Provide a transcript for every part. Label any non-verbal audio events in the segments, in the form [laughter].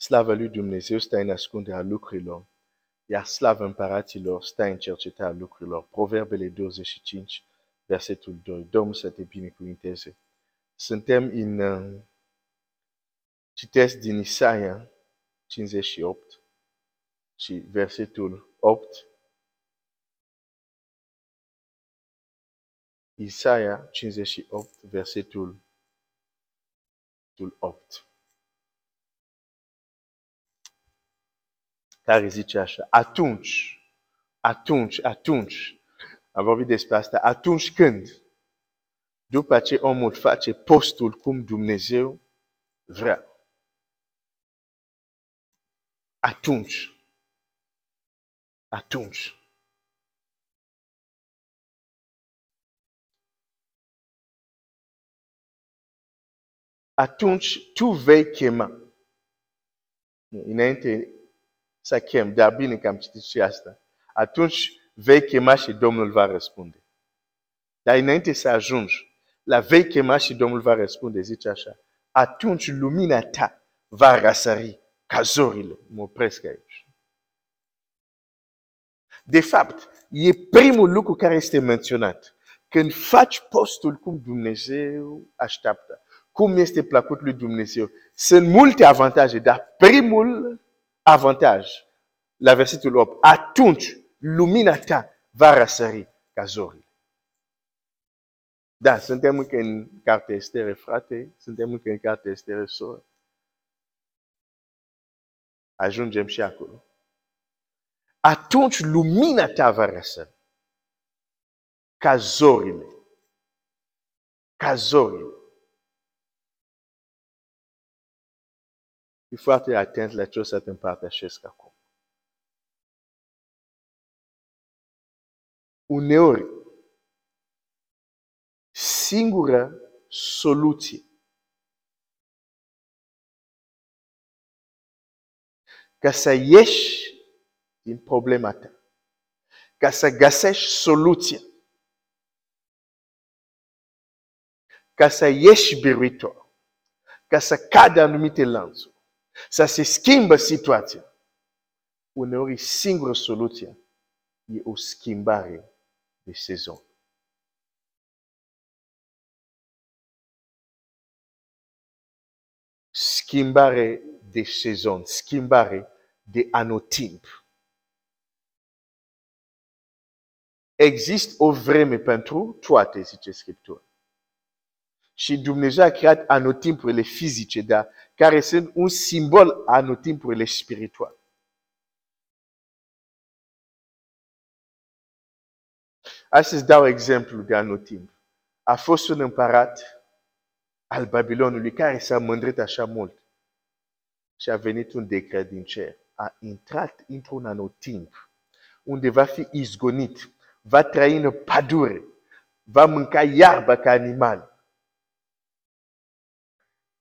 Slava lui Dumnezeu stă în ascunderea lucrurilor, iar slava împăraților stă în cercetarea lucrurilor. Proverbele 25, versetul 2. Domnul să te binecuvinteze. Suntem în... uh, Citesc din Isaia 58 și versetul 8. Isaia 58, versetul versetul 8. Care zice așa, atunci, atunci, atunci, am vorbit despre asta, atunci când, după ce omul face postul cum Dumnezeu vrea, atunci, atunci, atunci tu vei chema. Înainte să chem, dar bine că am citit și asta. Atunci vei chema și Domnul va răspunde. Dar înainte să ajungi la vei chema și Domnul va răspunde, zice așa. Atunci lumina ta va răsări ca zorile. Mă opresc aici. De fapt, e primul lucru care este menționat. Când faci postul cum Dumnezeu așteaptă, cum este plăcut lui Dumnezeu. Sunt multe avantaje, dar primul avantaj, la versetul 8, atunci lumina ta va răsări ca zorile. Da, suntem încă în cartea Estere, frate, suntem încă în cartea Estere, soră. Ajungem și acolo. Atunci lumina ta va răsări ca zorile. Ca zorile. E foarte atent la ce o să te împărtășesc acum. Uneori, singura soluție ca să ieși din problema ta, ca să găsești soluția, ca să ieși biruitor, ca să cadă anumite lanțuri, să se schimbă situația. Uneori singura soluție e o schimbare de sezon. Schimbare de sezon, schimbare de anotimp. Există o vreme pentru toate, zice Scriptura. Și Dumnezeu a creat anotimpurile fizice, dar care sunt un simbol a anotimpurile spirituale. Astăzi dau exemplu de anotimp. A fost un împărat al Babilonului care s-a mândrit așa mult. Și a venit un decret din cer. A intrat într-un anotimp unde va fi izgonit, va trăi în pădure, va mânca iarbă ca animal.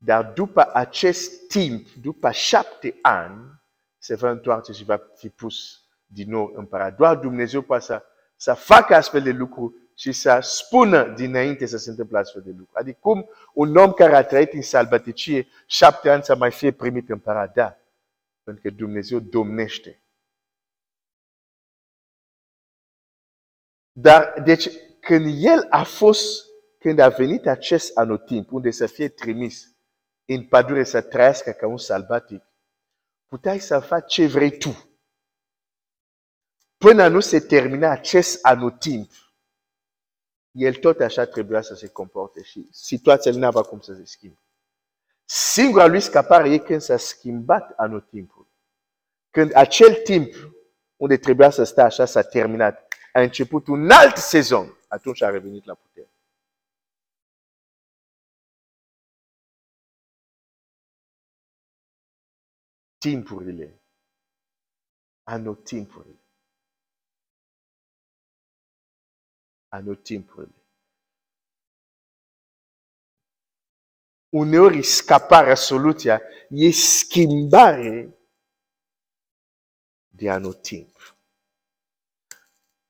Dar după acest timp, după șapte ani, se va întoarce și va fi pus din nou împărat. Doar Dumnezeu poate să, să facă astfel de lucruri și să spună dinainte să se întâmple astfel de lucruri. Adică cum un om care a trăit în salbăticie șapte ani să mai fie primit împărat. Da, pentru că Dumnezeu domnește. Dar, deci, când el a fost, când a venit acest anotimp, unde să fie trimis în pădure să trăiască ca un salbatic, puteai să faci ce vrei tu. Până nu se termina acest anotimp, el tot așa trebuia să se comporte și situația nu avea cum să se schimbe. Singura lui scapare e când s-a schimbat anotimpul. Când acel timp unde trebuia să stea așa s-a terminat, a început un alt sezon, atunci a revenit la putere. Timpurile, anotimpurile. Anotimpurile. Uneori scaparea soluția e schimbare de anotimp.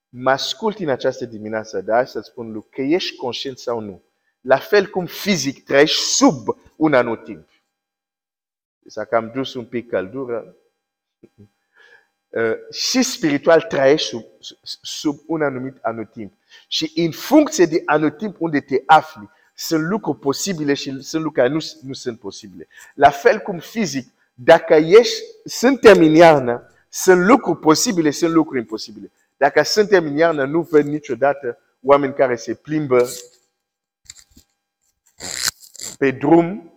Mă ascult în această dimineață, dar să spun lucru, că ești conștient sau nu. La fel cum fizic trăiești sub un anotimp s-a cam dus un pic căldură, uh, și spiritual trăiești sub, sub un anumit anotimp. Și în funcție de anotimp unde te afli, sunt lucruri posibile și sunt lucruri care nu, nu sunt posibile. La fel cum fizic, dacă ești, suntem în iarnă, sunt lucruri posibile, sunt lucruri imposibile. Dacă suntem în iarnă, nu văd niciodată oameni care se plimbă pe drum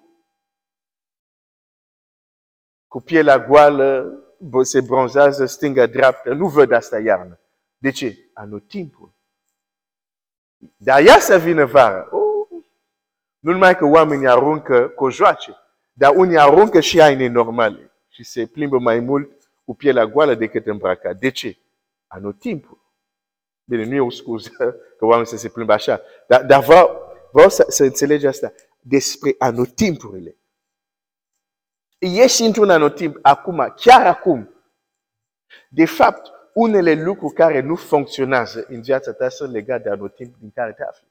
cu pielea goală, se bronzează stânga-dreaptă. Nu văd asta iarnă. De ce? Anotimpul. Dar ea să vină vara. Oh, nu numai că oamenii aruncă cojoace, dar unii aruncă și haine normale și se plimbă mai mult cu pielea goală decât îmbrăcat. De ce? Anotimpul. Bine, nu e o scuză [laughs] că oamenii să se plimbă așa, dar, dar vreau, vreau să, să înțelegi asta despre anotimpurile. Ești într-un anotimp acum, chiar acum. De fapt, unele lucruri care nu funcționează în viața ta sunt legate de anotimp din care te afli.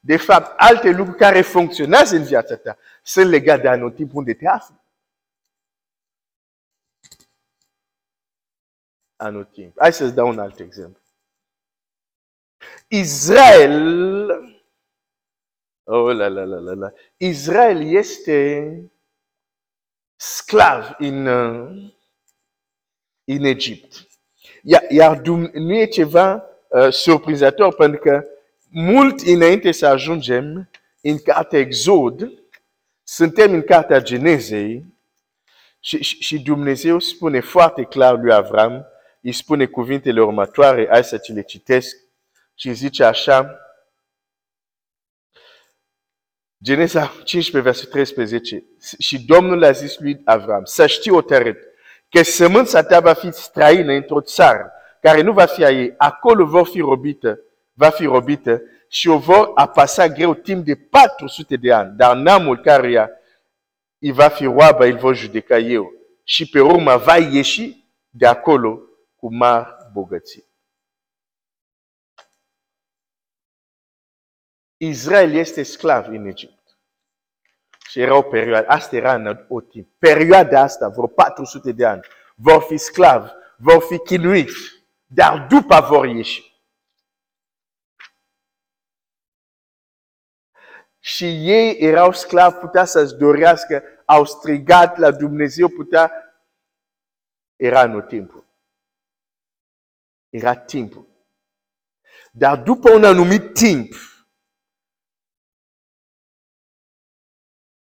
De fapt, alte lucruri care funcționează în viața ta sunt legate de anotimp unde te afli. Anotimp. Hai să-ți dau un alt exemplu. Israel, oh la la la la la, Israel este sclav în, în Egipt. Iar nu e ceva uh, surprinzător pentru că mult înainte să ajungem în cartea Exod, suntem în cartea Genezei și, și, și Dumnezeu spune foarte clar lui Avram, îi spune cuvintele următoare, hai să ți le citesc, și zice așa, Geneza 15, verset 13, și Domnul a zis lui Avram, să știi o tărât, că sămânța ta va fi străină într-o țară care nu va fi a ei, acolo vor fi robită, va fi robită și o vor apasa greu timp de 400 de ani, dar neamul care îi va fi roabă, îl vor judeca eu. Și pe urmă va ieși de acolo cu mari bogății. Israel este sclav în Egipt. Și era o perioadă, asta era în o timp. Perioada asta, vreo 400 de ani, vor fi sclavi, vor fi chinuiți, dar după vor ieși. Și ei erau sclavi, putea să-ți dorească, au strigat la Dumnezeu, putea... Era nu timpul. Era timpul. Dar după un anumit timp,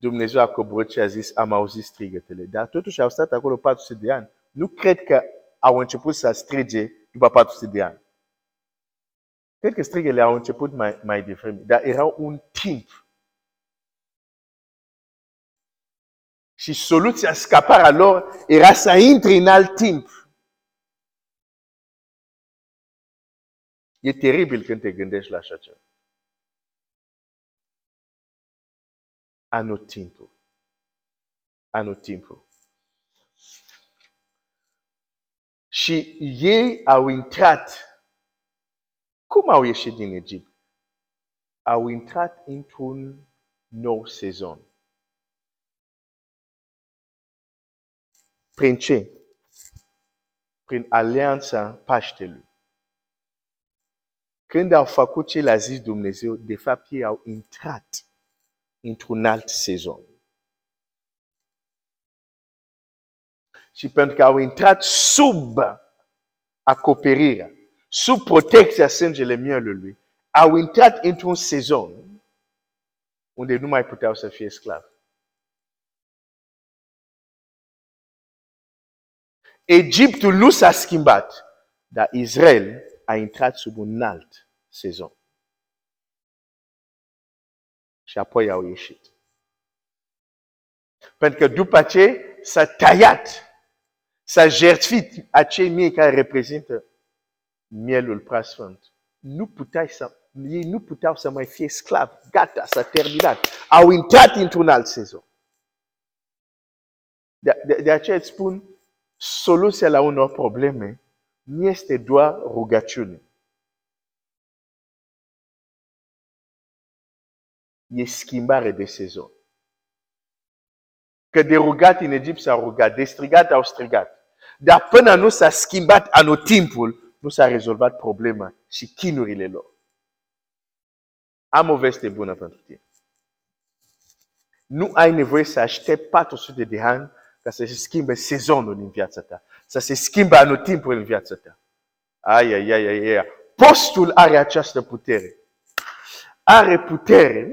Dumnezeu a coborât și a zis, am auzit strigătele. Dar totuși au stat acolo 400 de ani. Nu cred că au început să strige după 400 de ani. Cred că strigele au început mai, mai devreme, dar erau un timp. Și soluția, scaparea lor, era să intre în alt timp. E teribil când te gândești la așa ceva. Anotimpul. Anotimpul. Și ei au intrat. Cum au ieșit din Egipt? Au intrat într-un nou sezon. Prin ce? Prin alianța Paștelui. Când au făcut ce le-a zis Dumnezeu, de fapt ei au intrat într-un alt sezon. Și pentru că au intrat sub acoperirea, sub protecția sângele mielului, au intrat într-un sezon unde nu mai puteau să fie sclavi. Egiptul nu s-a schimbat, dar Israel a intrat sub un alt sezon și apoi au ieșit. Pentru că după ce s-a tăiat, s-a jertfit acei miei care reprezintă mielul preasfânt, nu puteai să, ei nu puteau să mai fie sclavi. Gata, s-a terminat. Au intrat într-un alt sezon. De, de, de aceea îți spun, soluția la unor probleme nu este doar rugăciune. E schimbare de sezon. Că de rugat în Egipt s-a rugat, de strigat au strigat. Dar până nu s-a schimbat anotimpul, nu s-a rezolvat problema și chinurile lor. Am o veste bună pentru tine. Nu ai nevoie să aștepți 400 de ani ca să se schimbe sezonul în viața ta. Să se schimbe anotimpul în viața ta. Ai, ai, ai, ai, ai. Postul are această putere. Are putere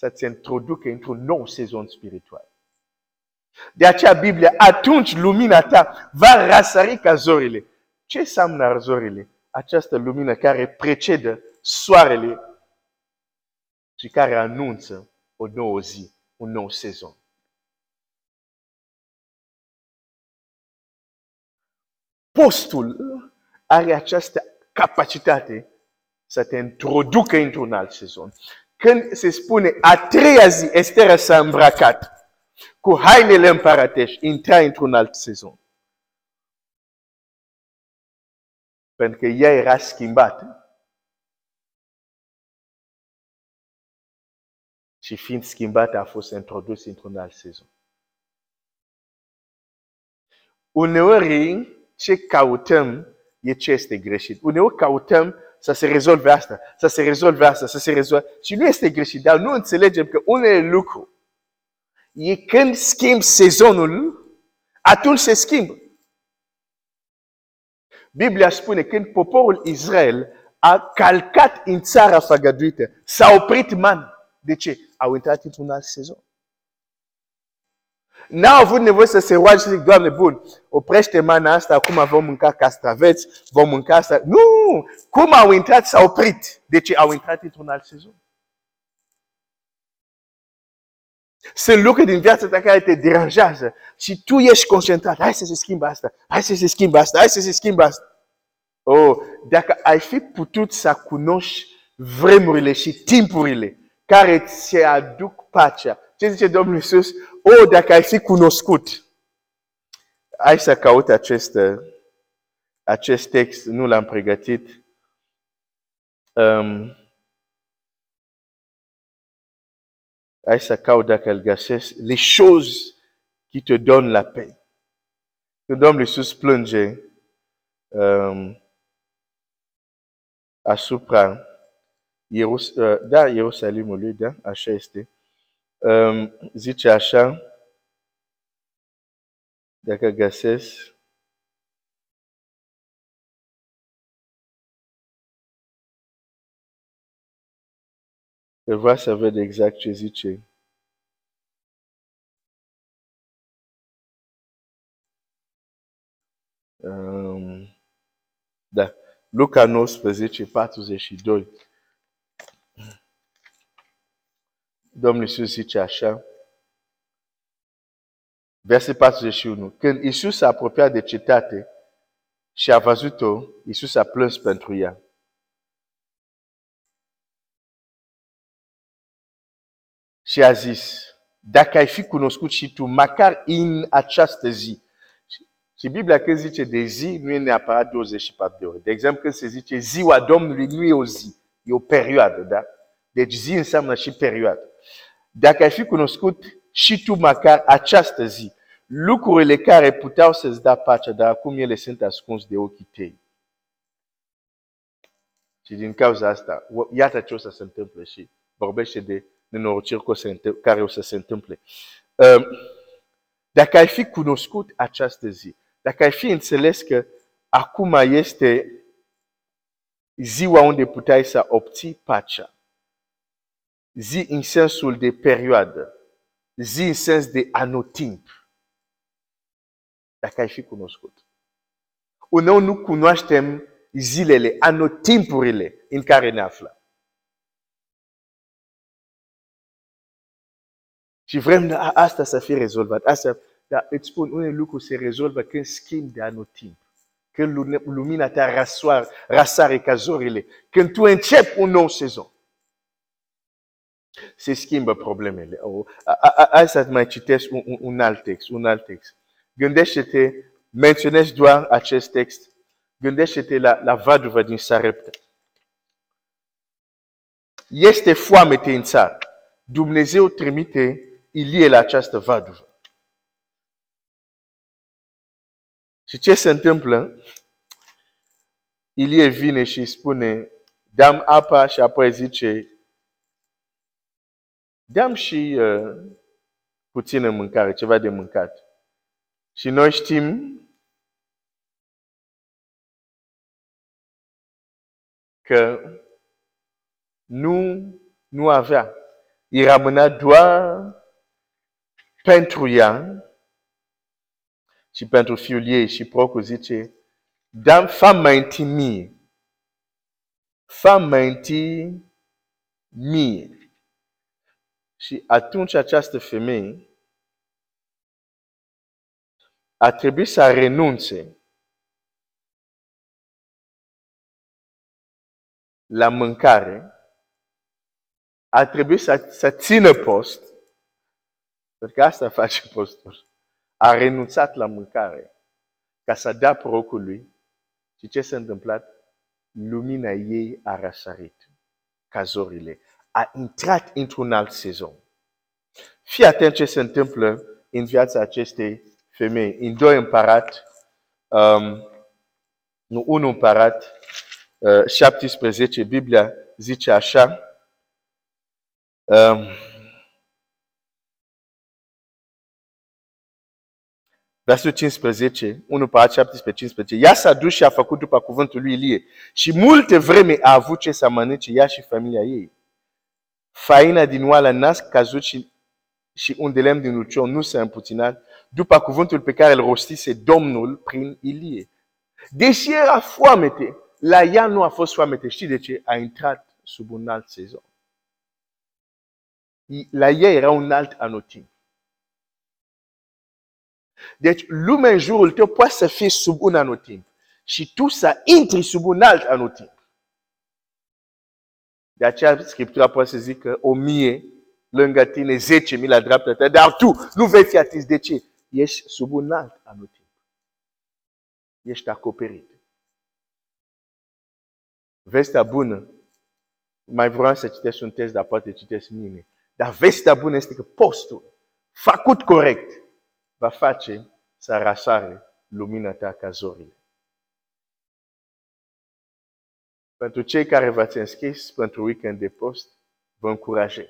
să-ți introducă într-un nou sezon spiritual. De aceea Biblia, atunci lumina ta va răsări ca zorile. Ce înseamnă zorile? Această lumină care precedă soarele și care anunță o nouă zi, un nou sezon. Postul are această capacitate să te introducă într-un alt sezon. Când se spune a treia zi, Estera s-a îmbrăcat cu hainele împărătești, intra într-un alt sezon. Pentru că ea era schimbată. Și fiind schimbată, a fost introdus într-un alt sezon. Uneori, ce căutăm e ce este greșit. Uneori căutăm să se rezolve asta, să se rezolve asta, să se rezolve. Și nu este greșit, dar nu înțelegem că unele lucruri e când schimb sezonul, atunci se schimbă. Biblia spune când poporul Israel a calcat în țara făgăduită, s-a oprit man. De ce? Au intrat într-un alt sezon. N-au avut nevoie să se roage și zic, Doamne, bun, oprește mana asta, acum vom mânca castraveți, vom mânca asta. Nu! Cum au intrat, s-au oprit. De ce? Au intrat într-un alt sezon. Sunt lucruri din viața ta care te deranjează și tu ești concentrat. Hai să se schimbe asta, hai să se schimbe asta, hai să se schimbe asta. Oh, dacă ai fi putut să cunoști vremurile și timpurile care ți aduc pacea. Ce zice Domnul Iisus? Dacă ai fi cunoscut. Hai să caut acest, acest text, nu l-am pregătit. Um, Hai să caut dacă îl găsesc. Les choses qui te donnent la paix. Când Domnul Iisus plânge um, asupra Ierus, uh, da, Ierusalimului, da. Um, zice așa, dacă găsesc, Eu vreau să văd exact ce zice. Um, da. Luca 19, 42. Domnul Iisus zice așa. Verset 41. Când Iisus s-a apropiat de cetate și a văzut-o, Iisus a plâns pentru ea. și a zis, dacă ai fi cunoscut și tu, măcar în această zi. Și Biblia când zice de zi, nu e neapărat 24 de ore. De exemplu, când se zice ziua Domnului, nu e o zi, e o perioadă, da? Deci zi înseamnă și perioadă. Dacă ai fi cunoscut și tu măcar această zi, lucrurile care puteau să-ți da pacea, dar acum ele sunt ascunse de ochii tăi. Și din cauza asta, iată ce o să se întâmple și vorbește de nenorociri care o să se întâmple. Ehm, dacă ai fi cunoscut această zi, dacă ai fi înțeles că acum este ziua unde puteai să obții pacea, zi în sensul de perioadă, zi în sens de anotimp, dacă ai fi cunoscut. Uneori nu cunoaștem zilele, anotimpurile în care ne aflăm. Și vrem asta să fie rezolvat. Asta, dar îți spun, unele lucruri se rezolvă când schimbi de anotimp. Când lumina ta rasoare, rasare ca zorile. Când tu începi un nou sezon se schimbă problemele. Hai să mai citesc un, alt text, un alt text. Gândește-te, menționez doar acest text, gândește-te la, la vaduvă din Sarepta. Este foamete în țară. Dumnezeu trimite Ilie la această vaduvă. Și ce se întâmplă? Ilie vine și spune, dam apa și apoi zice, dam și uh, puțină mâncare, ceva de mâncat. Și noi știm că nu, nu avea. Îi rămânea doar pentru ea și pentru fiul ei și procul zice, dăm fă mai întâi mie. Fă mai întâi mie. Și atunci această femeie a trebuit să renunțe la mâncare, a trebuit să, să țină post, pentru că asta face postul. A renunțat la mâncare ca să dea procului. Și ce s-a întâmplat? Lumina ei a răsărit ca zorile. A intrat într-un alt sezon. Fii atent ce se întâmplă în viața acestei femei. În doi împărat, um, nu, un împărat, 17, uh, Biblia zice așa, um, versul 15, 1 parat 17, 15, ea s-a dus și a făcut după cuvântul lui Ilie și multe vreme a avut ce să mănânce ea și familia ei. Faina din oală n-a căzut și, și un de lemn din ulcior nu s-a împuținat după cuvântul pe care îl rostise Domnul prin Ilie. Deși era foamete, la ea nu a fost foamete. Știi de ce? A intrat sub un alt sezon. La ea era un alt anotimp. Deci lumea în jurul tău poate să fie sub un anotimp și tu să intri sub un alt anotimp. De aceea Scriptura poate să zică o mie lângă tine, zece mii la dreapta ta, dar tu nu vei fi atins. De ce? Ești sub un alt anotimp. Ești acoperit. Vestea bună, mai vreau să citesc un test, dar poate citesc mine. Dar vestea bună este că postul, făcut corect, va face să rasare lumina ta ca zorile. Pentru cei care v-ați înscris pentru weekend de post, vă încurajez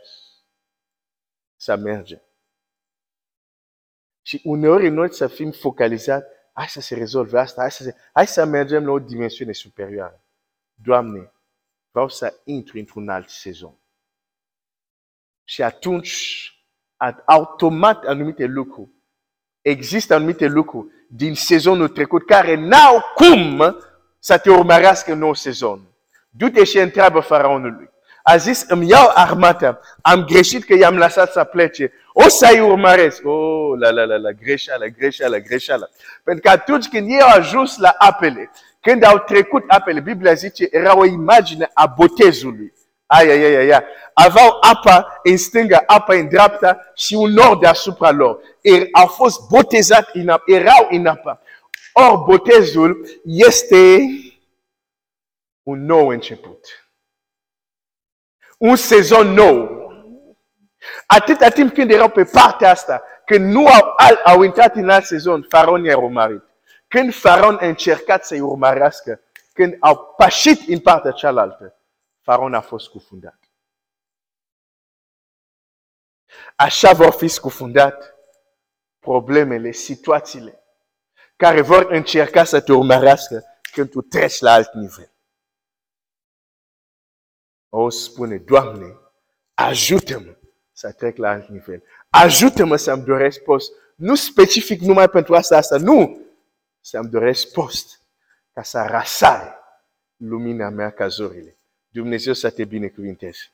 să mergem. Și uneori noi să fim focalizați, hai să se rezolve asta, hai să, se, hai să mergem la o dimensiune superioară. Doamne, vreau să intru într-un alt sezon. Și atunci, automat anumite lucruri, există anumite lucruri din sezonul trecut care n-au cum să te urmărească în nou sezon. Du-te și întreabă faraonului. A zis, îmi iau armata, am greșit că i-am lăsat să plece, o să-i urmăresc. Oh, la, la, la, la, greșeală, greșeală, greșeală. Pentru că atunci când ei au ajuns la apele, când au trecut apele, Biblia zice, era o imagine a botezului. Ai, ai, ai, ai. Aveau apa în stânga, apa în dreapta și un nor deasupra lor. Er, au fost botezați în apă, erau în apă. Or, botezul este un nou început. Un sezon nou. Atâta timp când erau pe partea asta, când nu au, au intrat în alt sezon, faraon i-a urmărit. Când faraon a încercat să-i urmărească, când au pașit în partea cealaltă, faraon a fost scufundat. Așa vor fi scufundat problemele, situațiile care vor încerca să te urmărească când tu treci la alt nivel. O spune, Doamne, ajută-mă să trec la alt nivel. Ajută-mă să-mi doresc post. Nu specific numai pentru asta, asta, nu. Să-mi doresc post ca să rasare lumina mea ca zorile. Dumnezeu să te binecuvinteze.